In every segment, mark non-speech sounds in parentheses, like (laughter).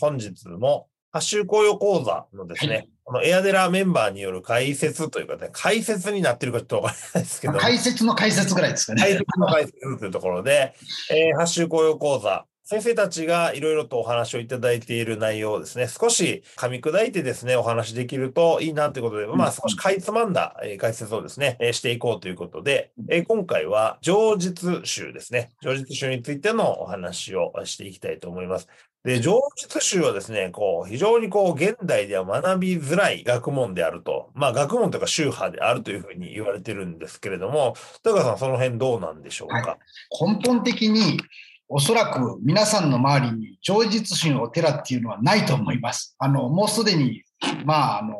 本日も、ハッシュ紅葉講座のですね、はいこのエアデラメンバーによる解説というかね、解説になってるかちょっとわからないですけど。解説の解説ぐらいですかね。解説の解説というところで、えー、ハッシュ紅葉講座、先生たちがいろいろとお話をいただいている内容をですね、少し噛み砕いてですね、お話できるといいなということで、まあ少しかいつまんだ解説をですね、していこうということで、今回は上実集ですね。上実集についてのお話をしていきたいと思います。で、上実集はですね、こう、非常にこう、現代では学びづらい学問であると。まあ、学問とか宗派であるというふうに言われてるんですけれども、豊川さん、その辺どうなんでしょうか、はい、根本的におそらく皆さんの周りに上実心お寺っていうのはないと思います。あの、もうすでに、まあ、あの、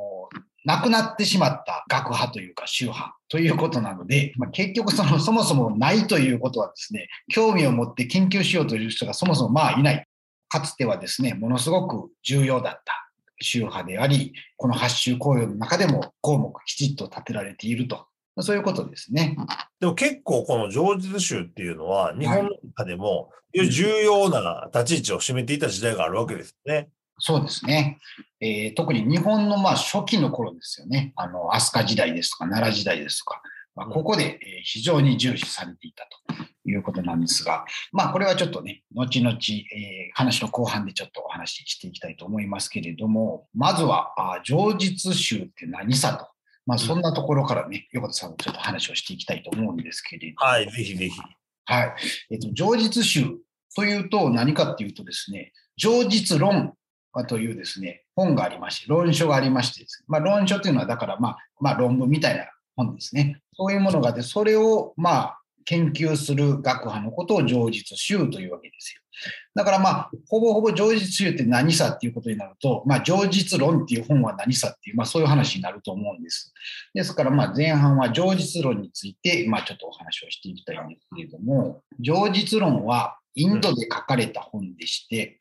亡くなってしまった学派というか宗派ということなので、まあ、結局そのそもそもないということはですね、興味を持って研究しようという人がそもそもまあいない。かつてはですね、ものすごく重要だった宗派であり、この八宗紅葉の中でも項目きちっと立てられているとそういうことですね。でも結構この上実集っていうのは、日本の中でも重要な立ち位置を占めていた時代があるわけですね。そうですね。えー、特に日本のまあ初期の頃ですよね。あの、飛鳥時代ですとか、奈良時代ですとか、まあ、ここで非常に重視されていたということなんですが、まあ、これはちょっとね、後々、えー、話の後半でちょっとお話ししていきたいと思いますけれども、まずは、あ上実集って何さとまあ、そんなところからね、横田さんとちょっと話をしていきたいと思うんですけれどはい、ぜひぜひ。はい。えっと、上実集というと何かっていうとですね、上実論というですね、本がありまして、論書がありましてですね、まあ、論書というのは、だから、まあ、まあ、論文みたいな本ですね。そういうものがあって、それを、まあ、研究する学派のことを上実集というわけですよ。だからまあ、ほぼほぼ上実集って何さっていうことになると、まあ、上実論っていう本は何さっていう、まあ、そういう話になると思うんです。ですからまあ、前半は上実論について、まあ、ちょっとお話をしていきたいんですけれども、上実論はインドで書かれた本でして、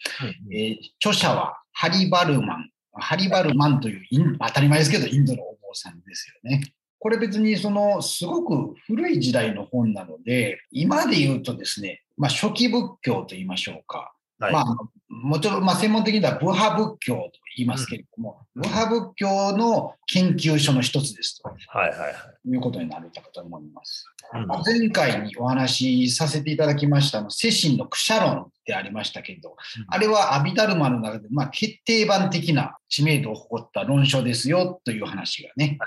うん、えー、著者はハリバルマン。ハリバルマンという当たり前ですけど、インドのお坊さんですよね。これ別にそのすごく古い時代の本なので、今で言うとですね、まあ、初期仏教と言いましょうか。はい、まあ、もちろん、まあ、専門的には部派仏教と言いますけれども、うん、部派仏教の研究所の一つですと、はいはいはい、いうことになるかと思います。うん、前回にお話しさせていただきましたの、精神のクシャ論ってありましたけど、うん、あれはアビダルマの中で、まあ、決定版的な知名度を誇った論書ですよという話がね、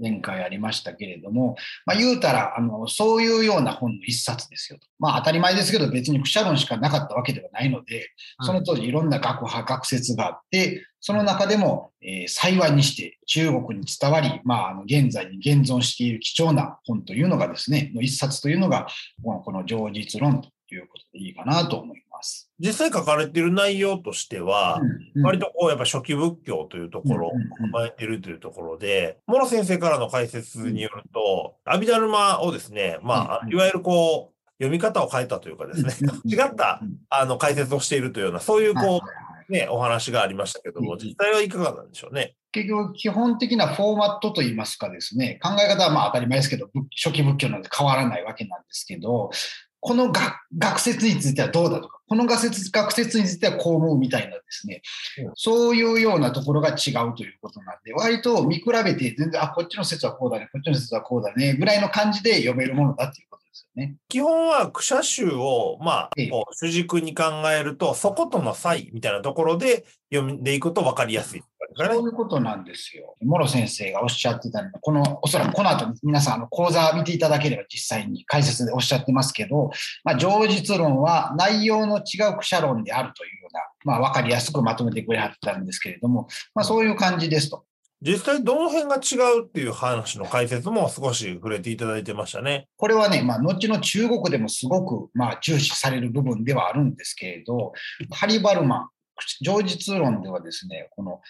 前回ありましたけれども、まあ、言うたらあの、そういうような本の一冊ですよと。まあ当たり前ですけど、別にクシャ論しかなかったわけではないので、その当時いろんな学派、学説があって、その中でも、えー、幸いにして中国に伝わり、まあ、あの現在に現存している貴重な本というのがですね、の一冊というのが、このこの上実論ということでいいかなと思います。実際書かれている内容としては、うんうん、割とこう、やっぱ初期仏教というところを踏まえているというところで、諸、うんうん、先生からの解説によると、阿弥陀沼をですね、まあ、いわゆるこう、読み方を変えたというかですね、違ったあの解説をしているというような、そういうこう、ね、お話がありましたけども、実際はいかがなんでしょうね？結局、基本的なフォーマットといいますかですね、考え方はまあ当たり前ですけど、初期仏教なんで変わらないわけなんですけど、この学説についてはどうだとか、この学説学説についてはこう思うみたいなですね、うん、そういうようなところが違うということなんで、割と見比べて全然、あ、こっちの説はこうだね、こっちの説はこうだね、ぐらいの感じで読めるものだということですよね。基本は、クシャ集を、まあ、主軸に考えると、そことの差異みたいなところで読んでいくと分かりやすい。そういうことなんですよ。諸先生がおっしゃってたのは、この、おそらくこの後皆さん、あの、講座見ていただければ実際に解説でおっしゃってますけど、まあ、上実論は内容の違うクシャ論であるというような、まあ、わかりやすくまとめてくれはったんですけれども、まあ、そういう感じですと。実際どの辺が違うっていう話の解説も少し触れていただいてましたね。これはね、まあ、後の中国でもすごく、まあ、重視される部分ではあるんですけれど、ハリバルマン、上実論ではですね、この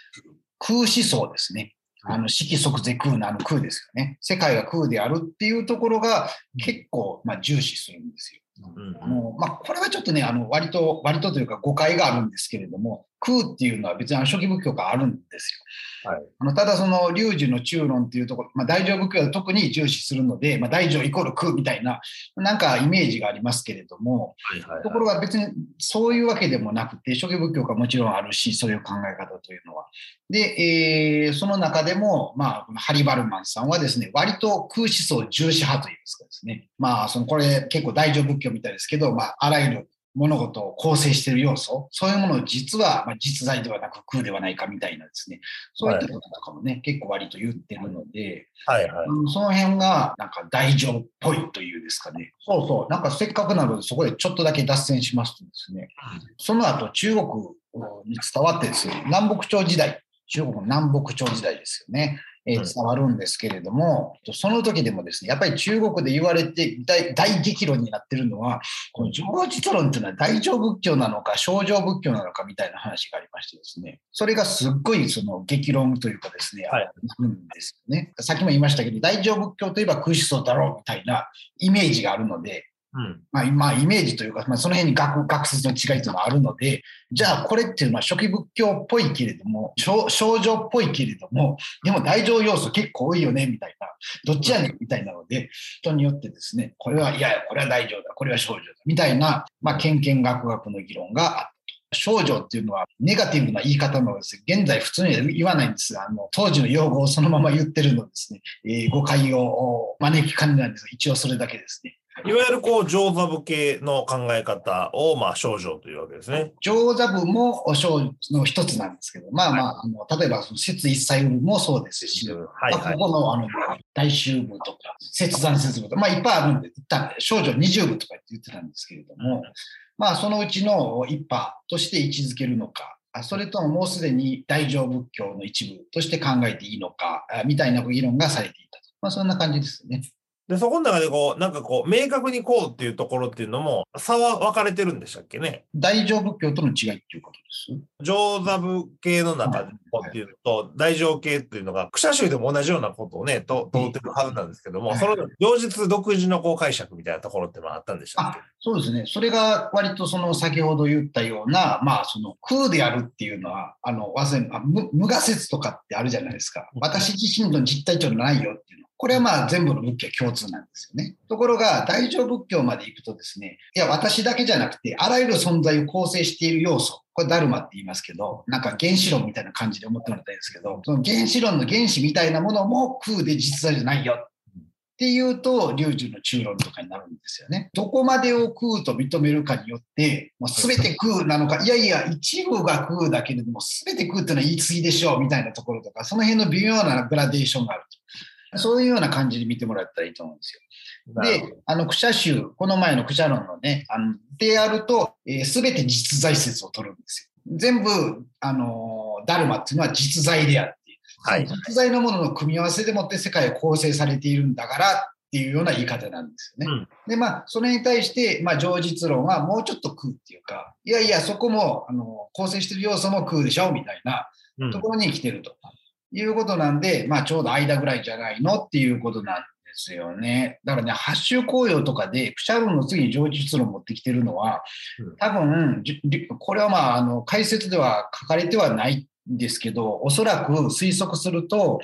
空思想ですね。あの、色即是空のあの空ですよね。世界が空であるっていうところが結構、まあ、重視するんですよ。うん、あのまあ、これはちょっとね、あの割と、割とというか誤解があるんですけれども、空っていうのは別にあの初期仏教があるんですよ。はいあのただその龍樹の中論っていうところ、まあ、大乗仏教は特に重視するので、まあ、大乗イコール空みたいななんかイメージがありますけれども、はいはいはいところが別にそういうわけでもなくて、初期仏教がもちろんあるし、そういう考え方というのは。で、えーその中でも、まあ、ハリバルマンさんはですね、割と空思想重視派といいますかですね、まあ、そのこれ結構大乗仏教みたいですけど、まあ、あらゆる物事を構成している要素、そういうものを実は、まあ、実在ではなく空ではないかみたいなですね、そういったこととかもね、結構割と言ってるので、はいはい。うんその辺がなんか大乗っぽいというですかね。そうそう。なんかせっかくなのでそこでちょっとだけ脱線しますとですね、その後中国に伝わってですね、南北朝時代、中国の南北朝時代ですよね。え伝わるんですけれども、その時でもですね、やっぱり中国で言われて大大激論になってるのは、この上実論っていうのは大乗仏教なのか、小乗仏教なのかみたいな話がありましてですね、それがすっごいその激論というかですね、はい。あるんですよね。さっきも言いましたけど、大乗仏教といえば空思想だろうみたいなイメージがあるので、うん。まあ、まあ、イメージというか、まあ、その辺に学学説の違いというのがあるので、じゃあこれっていうのは初期仏教っぽいけれども、少少女っぽいけれども、でも大乗要素結構多いよね、みたいな、どっちやねんみたいなので、人によってですね、これは、いやいや、これは大乗だ、これは少女だ、みたいな、まあ、けん学学の議論があった。少女っていうのはネガティブな言い方のですね、現在普通には言わないんです。が、あの当時の用語をそのまま言ってるのですね、えー誤解を招きかねないんです。が、一応それだけですね。い。わゆるこう、上座部系の考え方を、まあ、少女というわけですね。上座部も少女の一つなんですけど、まあまあ、あの例えばその節一切部もそうですし、はいはい。まあここのあの大衆部とか、切断節部とか、まあいっぱいあるんで、一旦少女20部とかって言ってたんですけれども、まあそのうちの一派として位置づけるのか、それとももうすでに大乗仏教の一部として考えていいのか、みたいな議論がされていたと。まあそんな感じですね。で、そこの中でこう、なんかこう、明確にこうっていうところっていうのも、差は分かれてるんでしたっけね？大乗仏教との違いっていうことです。上座部系の中でこうっていうのと、大乗系っていうのが、クシャ宗でも同じようなことをね、と通ってるはずなんですけども、はいその両日独自のこう解釈みたいなところっていうのはあったんでしたっけ？あそうですね。それが割とその先ほど言ったような、まあその空であるっていうのは、あの、忘れあ無無我説とかってあるじゃないですか。私自身の実体というのはないよっていうの。これはまあ全部の仏教共通なんですよね。ところが大乗仏教まで行くとですね、いや私だけじゃなくて、あらゆる存在を構成している要素、これダルマって言いますけど、なんか原子論みたいな感じで思ってもらったいんですけど、その原子論の原子みたいなものも空で実在じゃないよっていうと、龍樹の中論とかになるんですよね。どこまでを空と認めるかによって、もう全て空なのか、いやいや、一部が空だけれども、全て空っていうのは言い過ぎでしょうみたいなところとか、その辺の微妙なグラデーションがあると。そういうような感じで見てもらったらいいと思うんですよ。で、あの、クシャ宗、この前のクシャ論のね、あの、であると、えー、全て実在説を取るんですよ。全部、あのー、ダルマっていうのは実在であって、はい実在のものの組み合わせでもって世界を構成されているんだからっていうような言い方なんですよね。うんで、まあ、それに対して、まあ、上実論はもうちょっと空っていうか、いやいや、そこも、あの、構成している要素も空でしょみたいなうんところに来てるということなんで、まあ、ちょうど間ぐらいじゃないのっていうことなんですよね。だからね、八州紅葉とかで、クシャ論の次に上実論を持ってきてるのはうん、多分、これはまあ、あの、解説では書かれてはないんですけど、おそらく推測すると、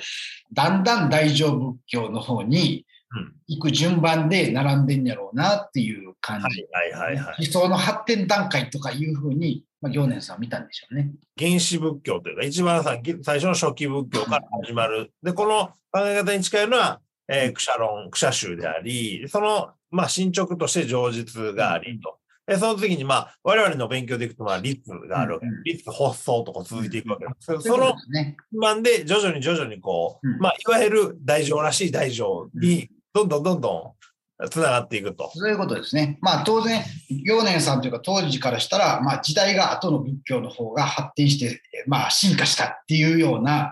だんだん大乗仏教の方にうん行く順番で並んでんやろうなっていう感じ。はいはいはいはい。理想の発展段階とかいうふうに、まあ、行年さんは見たんでしょうね。原始仏教というか、一番さ最初の初期仏教から始まる。で、この考え方に近いのは、えー、クシャ論、クシャ宗であり、その、まあ、進捗として上実がありと。で、その次に、まあ、我々の勉強でいくと、まあ、律があるうんうん。律、発想とか続いていくわけですけど、そういうことそのですね。番で徐々に徐々にこう、うんまあ、いわゆる大乗らしい大乗に、どんどんどんどんつながっていくと。そういうことですね。まあ当然、行年さんというか当時からしたら、まあ時代が後の仏教の方が発展して、まあ進化したっていうような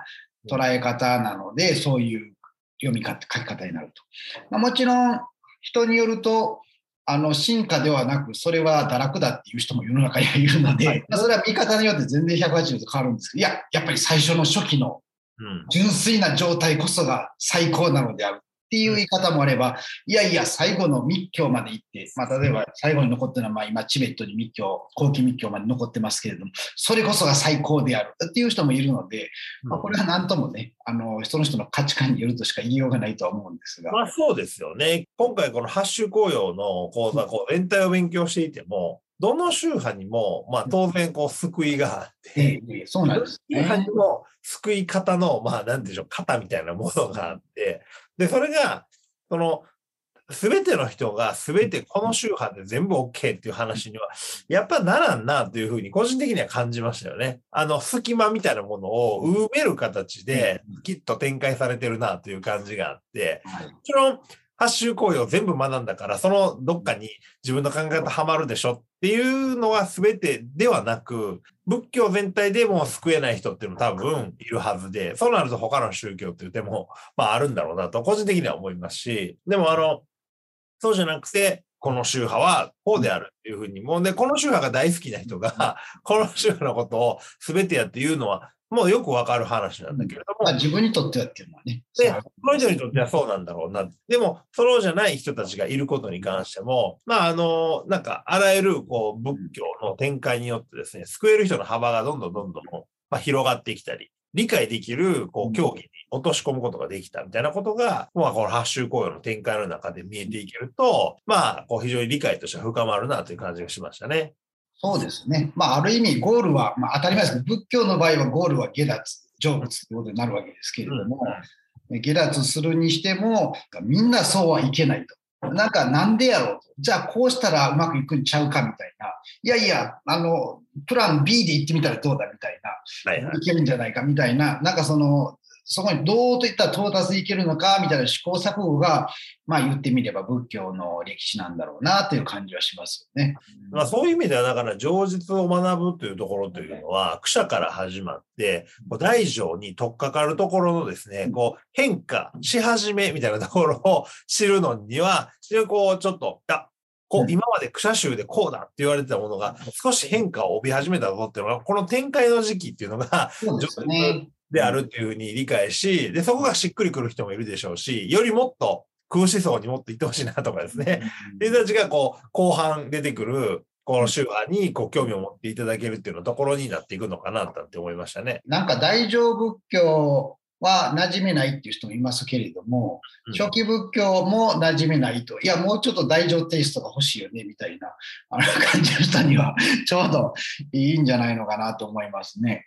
捉え方なので、そういう読み方、書き方になると。まあ、もちろん、人によると、あの進化ではなく、それは堕落だっていう人も世の中にはいるので、はいまあそれは見方によって全然180度変わるんですけど、いや、やっぱり最初の初期のうん。純粋な状態こそが最高なのであるっっていう言い方もあれば、いやいや、最後の密教まで行って、まあ、例えば最後に残ってるのは、まあ、今、チベットに密教、後期密教まで残ってますけれども、それこそが最高であるっていう人もいるので、まあ、これは何ともね、あの、その人の価値観によるとしか言いようがないとは思うんですが。まあ、そうですよね。今回、この八州紅葉の講座、こう、全体を勉強していても、どの宗派にも、まあ、当然、こう、救いがあって、そうなんです、ね。宗派にも救い方の、まあ、なんでしょう、型みたいなものがあって、で、それが、その、すべての人がすべてこの宗派で全部 OK っていう話には、やっぱならんなというふうに個人的には感じましたよね。あの、隙間みたいなものを埋める形で、きっと展開されてるなという感じがあって、もちろん、八州行為を全部学んだから、そのどっかに自分の考え方はまるでしょっていうのは全てではなく、仏教全体でも救えない人っていうのも多分いるはずで、そうなると他の宗教っていう手も、まああるんだろうなと個人的には思いますし、でもあの、そうじゃなくて、この宗派はこうであるっていうふうに、もうで、この宗派が大好きな人が、この宗派のことを全てやって言うのは、もうよくわかる話なんだけれども。まあ、自分にとってはっていうのはね。で、その人にとってはそうなんだろうな。でも、そうじゃない人たちがいることに関しても、まあ、あの、なんか、あらゆる、こう、仏教の展開によってですね、救える人の幅がどんどんどんどん、まあ、広がってきたり、理解できる、こう、競技に落とし込むことができたみたいなことが、まあ、この八州紅葉の展開の中で見えていけると、まあ、こう、非常に理解としては深まるなという感じがしましたね。そうですね。まあ、ある意味、ゴールは、まあ、当たり前ですけど、仏教の場合はゴールは下脱、成仏ということになるわけですけれども、うん、下脱するにしても、みんなそうはいけないと。なんか、なんでやろうと。じゃあ、こうしたらうまくいくんちゃうかみたいな。いやいや、あの、プラン B で行ってみたらどうだみたいな。はいはい、いけるんじゃないかみたいな。なんかその、そこにどうといったら到達いけるのかみたいな試行錯誤が、まあ言ってみれば仏教の歴史なんだろうなという感じはしますよね。まあそういう意味では、だから常実を学ぶというところというのは、苦者から始まって、大乗に取っかかるところのですね、こう変化し始めみたいなところを知るのには、こうちょっと、あこう今まで草州でこうだって言われてたものが少し変化を帯び始めたぞっていうのが、この展開の時期っていうのが、ね。であるっていうふうに理解し、で、そこがしっくりくる人もいるでしょうし、よりもっと空思想にもっといってほしいなとかですね。で、人たちがこう、後半出てくる、この宗派にこう興味を持っていただけるっていうのところになっていくのかなって思いましたね。なんか大乗仏教は馴染めないっていう人もいますけれども、初期仏教も馴染めないと、いや、もうちょっと大乗テイストが欲しいよね、みたいなあの (laughs) 感じの人には、(laughs) ちょうどいいんじゃないのかなと思いますね。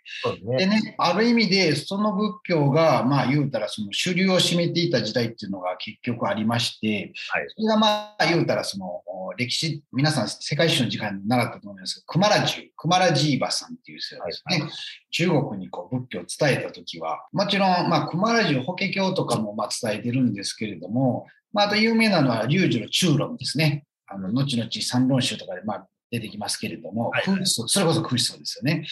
でね、ある意味で、その仏教が、まあ言うたら、その主流を占めていた時代っていうのが結局ありまして、はい、それがまあ言うたら、その歴史、皆さん世界史の時間に習ったと思います。けど、クマラジュ、クマラジーバさんっていう人ですね。はい。中国にこう仏教を伝えたときは、もちろん、まあ、クマラジュ法華経とかもまあ伝えてるんですけれども、まあ、あと有名なのは、龍樹の中論ですね。あの、後々三論集とかでまあ出てきますけれども、はい、それこそ空想ですよね。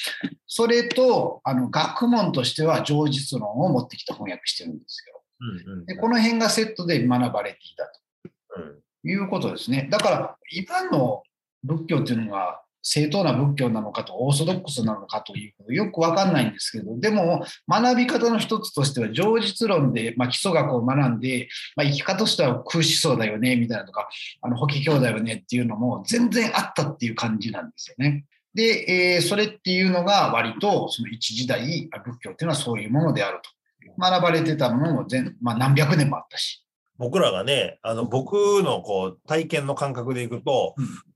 それと、あの、学問としては上実論を持ってきて翻訳してるんですよ。うんうん、でこの辺がセットで学ばれていたと、いうことですね。だから、今の仏教っていうのが、正当な仏教なのかとオーソドックスなのかということよくわかんないんですけど、でも学び方の一つとしては上実論で、まあ、基礎学を学んで、まあ、生き方としては空思想だよね、みたいなとか、あの、法華経だよねっていうのも全然あったっていう感じなんですよね。で、えー、それっていうのが割とその一時代、仏教っていうのはそういうものであると。学ばれてたものも全、まあ、何百年もあったし。僕らがね、あの、僕のこう、体験の感覚でいくと、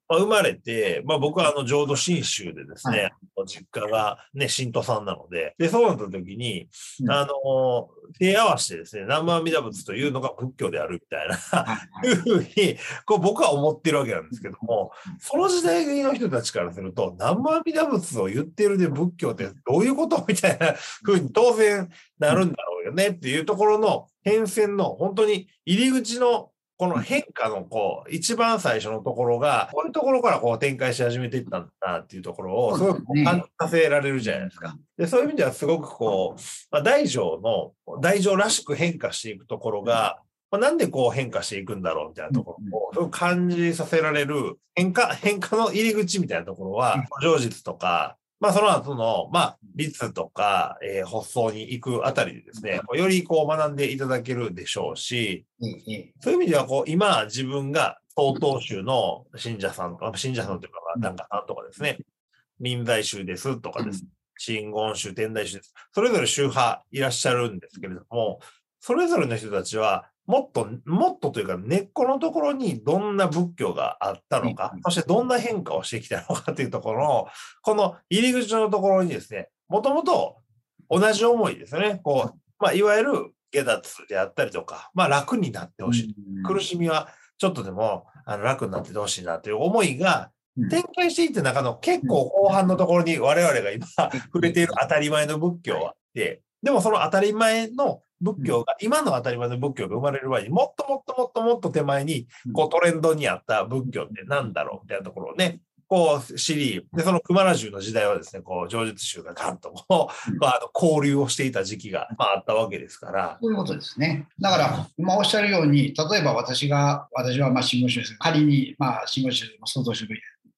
まあ、生まれて、まあ僕はあの浄土真宗でですね、はい、実家がね、信徒さんなので、で、そうなった時に、うん、あの、手合わせてですね、南無阿弥陀仏というのが仏教であるみたいな、はい、い。うふうに、こう僕は思ってるわけなんですけども、その時代の人たちからすると、南無阿弥陀仏を言ってるで仏教ってどういうことみたいなふうに当然なるんだろうよねっていうところの変遷の本当に入り口のこの変化のこう、一番最初のところが、こういうところからこう展開し始めていったんだなっていうところを、すごく感じさせられるじゃないですか。で、そういう意味ではすごくこう、まあ、大乗の、大乗らしく変化していくところが、まあ、なんでこう変化していくんだろうみたいなところを、感じさせられる変化、変化の入り口みたいなところは、上実とか、まあ、その後の、まあ、律とか、えー発想に行くあたりでですね、よりこう学んでいただけるでしょうし、ええそういう意味では、こう、今、自分が、曹洞宗の信者さんとか、信者さんというか、まあなんかさんとかですね、臨済宗ですとかです。真言宗、天台宗です。それぞれ宗派いらっしゃるんですけれども、それぞれの人たちは、もっと、もっとというか、根っこのところにどんな仏教があったのかうん、そしてどんな変化をしてきたのかというところの、この入り口のところにですね、もともと同じ思いですよね。こう、まあ、いわゆる下脱であったりとか、まあ、楽になってほしい。苦しみはちょっとでもあの楽になっててほしいなという思いがうん。展開していって中の結構後半のところに我々が今触れている当たり前の仏教はあって、でもその当たり前の仏教が、今の当たり前の仏教が生まれる前にもっともっともっともっと手前にこうトレンドにあった仏教って何だろうみたいなところをね、こう知り、で、その熊良州の時代はですね、こう、上術宗がガンとこう、うん。まあ、あの交流をしていた時期が、まあ、あったわけですから、そういうことですね。だから、今おっしゃるように、例えば私が、私はまあ信号宗です仮に、まあ、信号宗、創造宗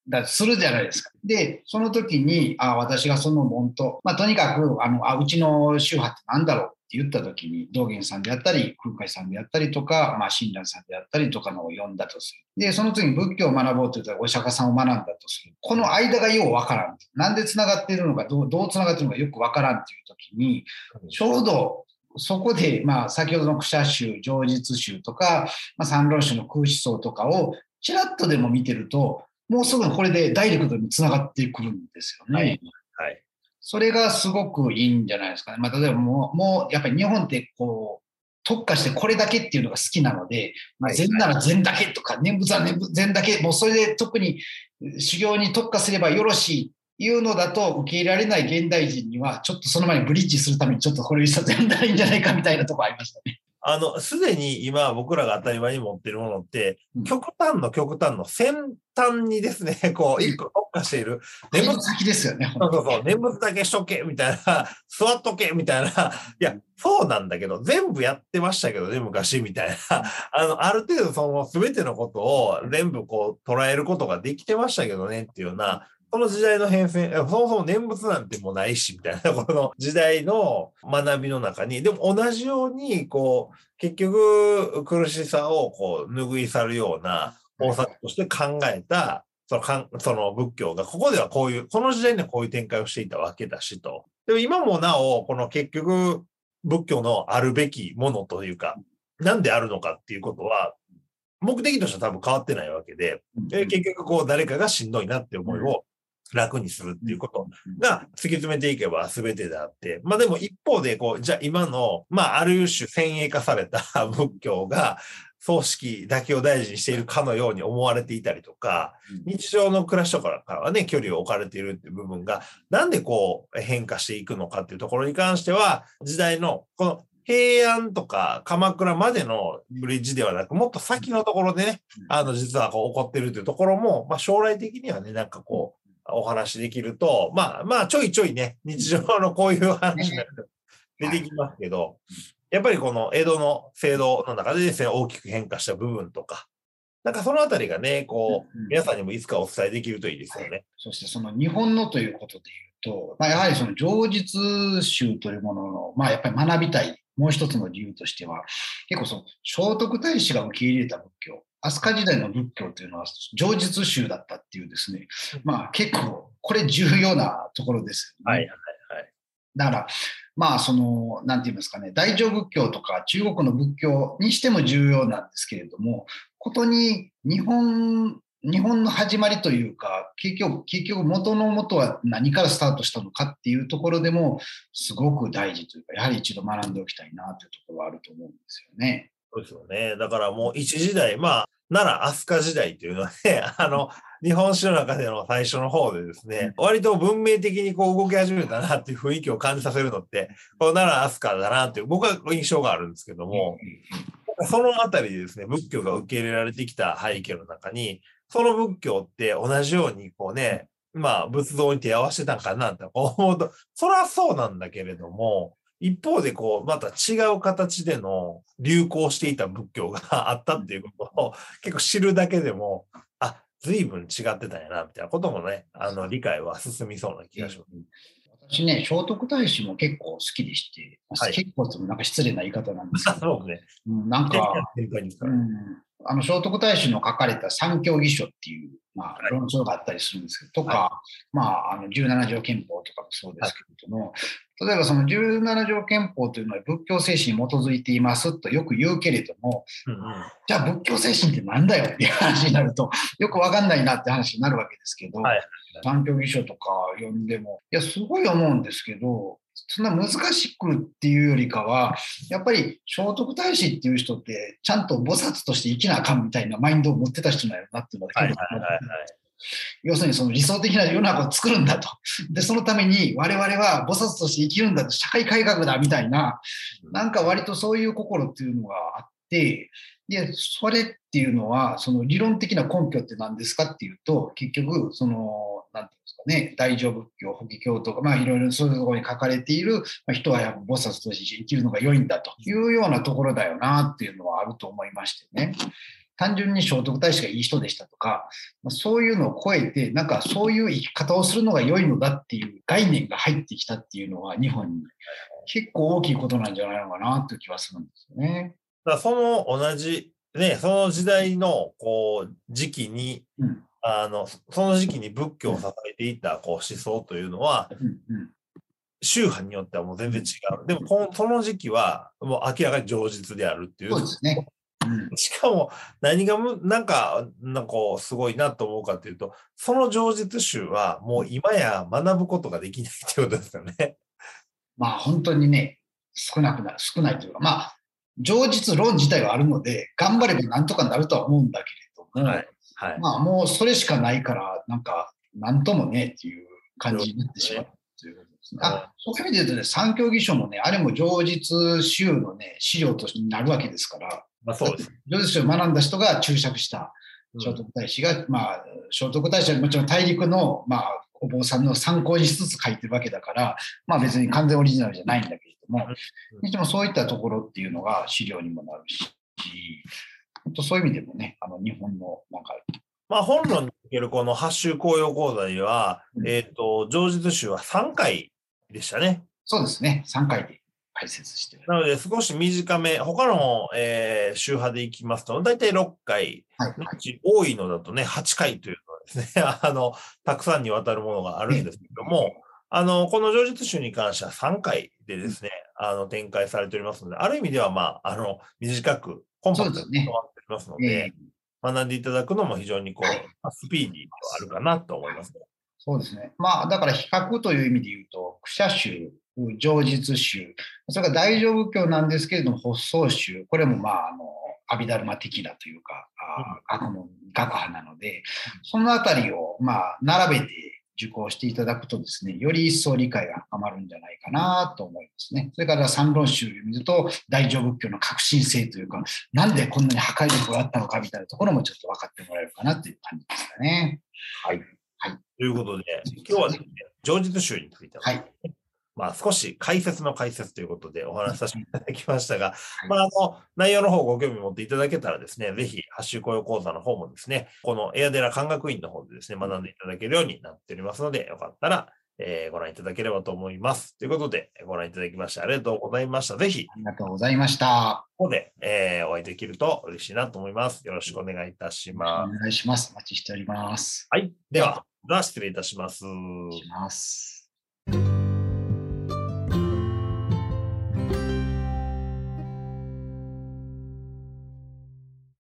だとするじゃないですか。で、その時に、あ私がその門と、まあ、とにかく、あの、あうちの宗派って何だろうって言った時に、道元さんであったり、空海さんであったりとか、まあ、親鸞さんであったりとかのを読んだとする。で、その次に仏教を学ぼうと言ったら、お釈迦さんを学んだとする。この間がようわからん。なんで繋がっているのか、どう、どう繋がっているのかよくわからんっていう時に、ちょうどそこで、まあ、先ほどの苦者宗、上実宗とか、まあ、三論宗の空思想とかをちらっとでも見てると、もうすぐこれでダイレクトにつながってくるんですよね。はいはい。それがすごくいいんじゃないですかね。まあ、例えばもう、もうやっぱり日本ってこう、特化してこれだけっていうのが好きなので、まあ、はい禅なら禅だけとか、念仏は念仏禅だけ、もうそれで特に修行に特化すればよろしいいうのだと受け入れられない現代人には、ちょっとその前にブリッジするためにちょっとこれ一冊読んだらいいんじゃないかみたいなところありましたね。あの、すでに今僕らが当たり前に持っているものって、うん極端の極端の先端にですね、(laughs) こう、一個特化している。念仏先ですよね、そうそうそう、念仏だけしとけ、みたいな、(laughs) 座っとけ、みたいな。いや、そうなんだけど、全部やってましたけどね、昔みたいな。(laughs) あの、ある程度その全てのことを全部こう捉えることができてましたけどねっていうような、その時代の変遷、(laughs) そもそも念仏なんてもうないし、みたいなところの時代の学びの中に、でも同じように、こう、結局苦しさをこう拭い去るような方策として考えた、そのかんその仏教が、ここではこういう、この時代にはこういう展開をしていたわけだしと。でも今もなお、この結局、仏教のあるべきものというか、なんであるのかっていうことは、目的としては多分変わってないわけで、で結局こう誰かがしんどいなって思いを楽にするっていうことが突き詰めていけば全てであって、まあでも一方でこう、じゃあ今の、まあある種先鋭化された (laughs) 仏教が葬式だけを大事にしているかのように思われていたりとか、日常の暮らしとかからはね、距離を置かれているっていう部分が、なんでこう変化していくのかっていうところに関しては、時代のこの平安とか鎌倉までのブリッジではなく、もっと先のところでね、あの、実はこう起こってるというところも、まあ将来的にはね、なんかこう、お話できると、まあまあちょいちょいね、日常のこういう話が出てきますけど、やっぱりこの江戸の制度の中でですね、大きく変化した部分とか、なんかそのあたりがね、こう、うん皆さんにもいつかお伝えできるといいですよね。そしてその日本のということで言うと、まあ、やはりその上実宗というものの、まあ、やっぱり学びたい、もう一つの理由としては、結構その聖徳太子が受け入れた仏教、飛鳥時代の仏教というのは上実宗だったっていうですね、まあ結構これ重要なところですよね。はいはいはい。だから、まあ、その、なんて言いますかね、大乗仏教とか中国の仏教にしても重要なんですけれども、ことに日本、日本の始まりというか、結局、結局元の元は何からスタートしたのかっていうところでも、すごく大事というか、やはり一度学んでおきたいなというところはあると思うんですよね。そうですよね。だからもう一時代、まあ、奈良飛鳥時代っていうのはね、(laughs) あの、日本史の中での最初の方でですね、割と文明的にこう動き始めたなっていう雰囲気を感じさせるのって、この奈良飛鳥だなっていう、僕は印象があるんですけども、そのあたりでですね、仏教が受け入れられてきた背景の中に、その仏教って同じようにこうね、まあ仏像に手合わせてたんかなって思うと、それはそうなんだけれども、一方でこう、また違う形での流行していた仏教があったっていうことを結構知るだけでも、あ、随分違ってたんやな、みたいなこともね、あの、理解は進みそうな気がします。私ね、聖徳太子も結構好きでして、はい。結構なんか失礼な言い方なんですけど、(laughs) そうね。うんなんか、あの聖徳太子の書かれた三教義書っていう、まあは、い。論争があったりするんですけど、とか、まあ、あの17条憲法とかもそうですけれども、例えばその17条憲法というのは仏教精神に基づいていますとよく言うけれども、うんうん。じゃあ仏教精神ってなんだよっていう話になると、(laughs) よくわかんないなって話になるわけですけど、はい。三教義書とか読んでも、いや、すごい思うんですけど、そんな難しくっていうよりかは、やっぱり聖徳太子っていう人って、ちゃんと菩薩として生きなあかんみたいなマインドを持ってた人なんやろなっていうのが、はいはいはいはい。要するにその理想的な世の中を作るんだと。で、そのために我々は菩薩として生きるんだと、社会改革だみたいな、なんか割とそういう心っていうのがあって、で、それっていうのは、その理論的な根拠って何ですかっていうと、結局、その、なんてね、大乗仏教、法華経とか、まあいろいろそういうところに書かれている、まあ、人はやっぱ菩薩として生きるのが良いんだというようなところだよなっていうのはあると思いましてね。単純に聖徳太子がいい人でしたとか、まあそういうのを超えて、なんかそういう生き方をするのが良いのだっていう概念が入ってきたっていうのは、日本に結構大きいことなんじゃないのかなという気はするんですよね。だからその同じ、ね、その時代の、こう、時期に、うんあの、その時期に仏教を支えていた、こう、思想というのは、宗派によってはもう全然違う。でもこの、その時期は、もう明らかに常実であるっていう。そうですね。うんしかも、何がむ、なんか、なんかすごいなと思うかっていうと、その常実集は、もう今や学ぶことができないっていうことですよね。まあ本当にね、少なくな、少ないというか、まあ、常実論自体はあるので、頑張ればなんとかなるとは思うんだけれども、はい。はい。まあもうそれしかないから、なんか、なんともねっていう感じになってしまうということですね。あ、そういう意味で言うとね、三教義書もね、あれも常実集のね、資料としてなるわけですから、まあそうです。常実書を学んだ人が注釈した聖徳太子が、まあ、聖徳太子はもちろん大陸の、まあ、お坊さんの参考にしつつ書いてるわけだから、まあ別に完全オリジナルじゃないんだけれども、でもそういったところっていうのが資料にもなるし、本当そういう意味でもね、あの日本のなんか、まあ本論におけるこの八州紅葉講座には、うんえっ、と、常実集は3回でしたね。そうですね、3回で解説してる。なので少し短め、他の、えー宗派でいきますと、だいたい6回、はい、のはい多いのだとね、8回というのはですね、(laughs) あの、たくさんにわたるものがあるんですけども、あの、この常実集に関しては3回でですね、あの、展開されておりますので、ある意味では、まあ、あの、短く、コンパクトそうですねにまってますのえで、ー学んでいただくのも非常にこはいうまあスピーディーではあるかなと思いますね。そうですね。まあ、だから比較という意味で言うと、苦写集、常実集、それから大乗仏教なんですけれども、発想集、これもまあ、あの、阿弥陀羅的なというか、あー学問、学派なので、そのあたりを、まあ、並べて受講していただくとですね、より一層理解が深まるんじゃないかなと思いますね。それから三論集を見ると、大乗仏教の革新性というか、なんでこんなに破壊力があったのかみたいなところもちょっと分かってもらえるかなという感じですかね。ということで、今日はですね、常実集についてのはい。まあ少し解説の解説ということでお話しさせていただきましたが、いまああの、内容の方ご興味持っていただけたらですね、ぜひ、発習雇用講座の方もですね、このエアデラ漢学院の方でですね、学んでいただけるようになっておりますので、よかったら、えーご覧いただければと思います。ということで、ご覧いただきましてありがとうございました。ぜひ、ありがとうございました。ここで、えーお会いできると嬉しいなと思います。よろしくお願いいたしおます。願いします。お待ちしております。はい。では、では失礼いたします。します。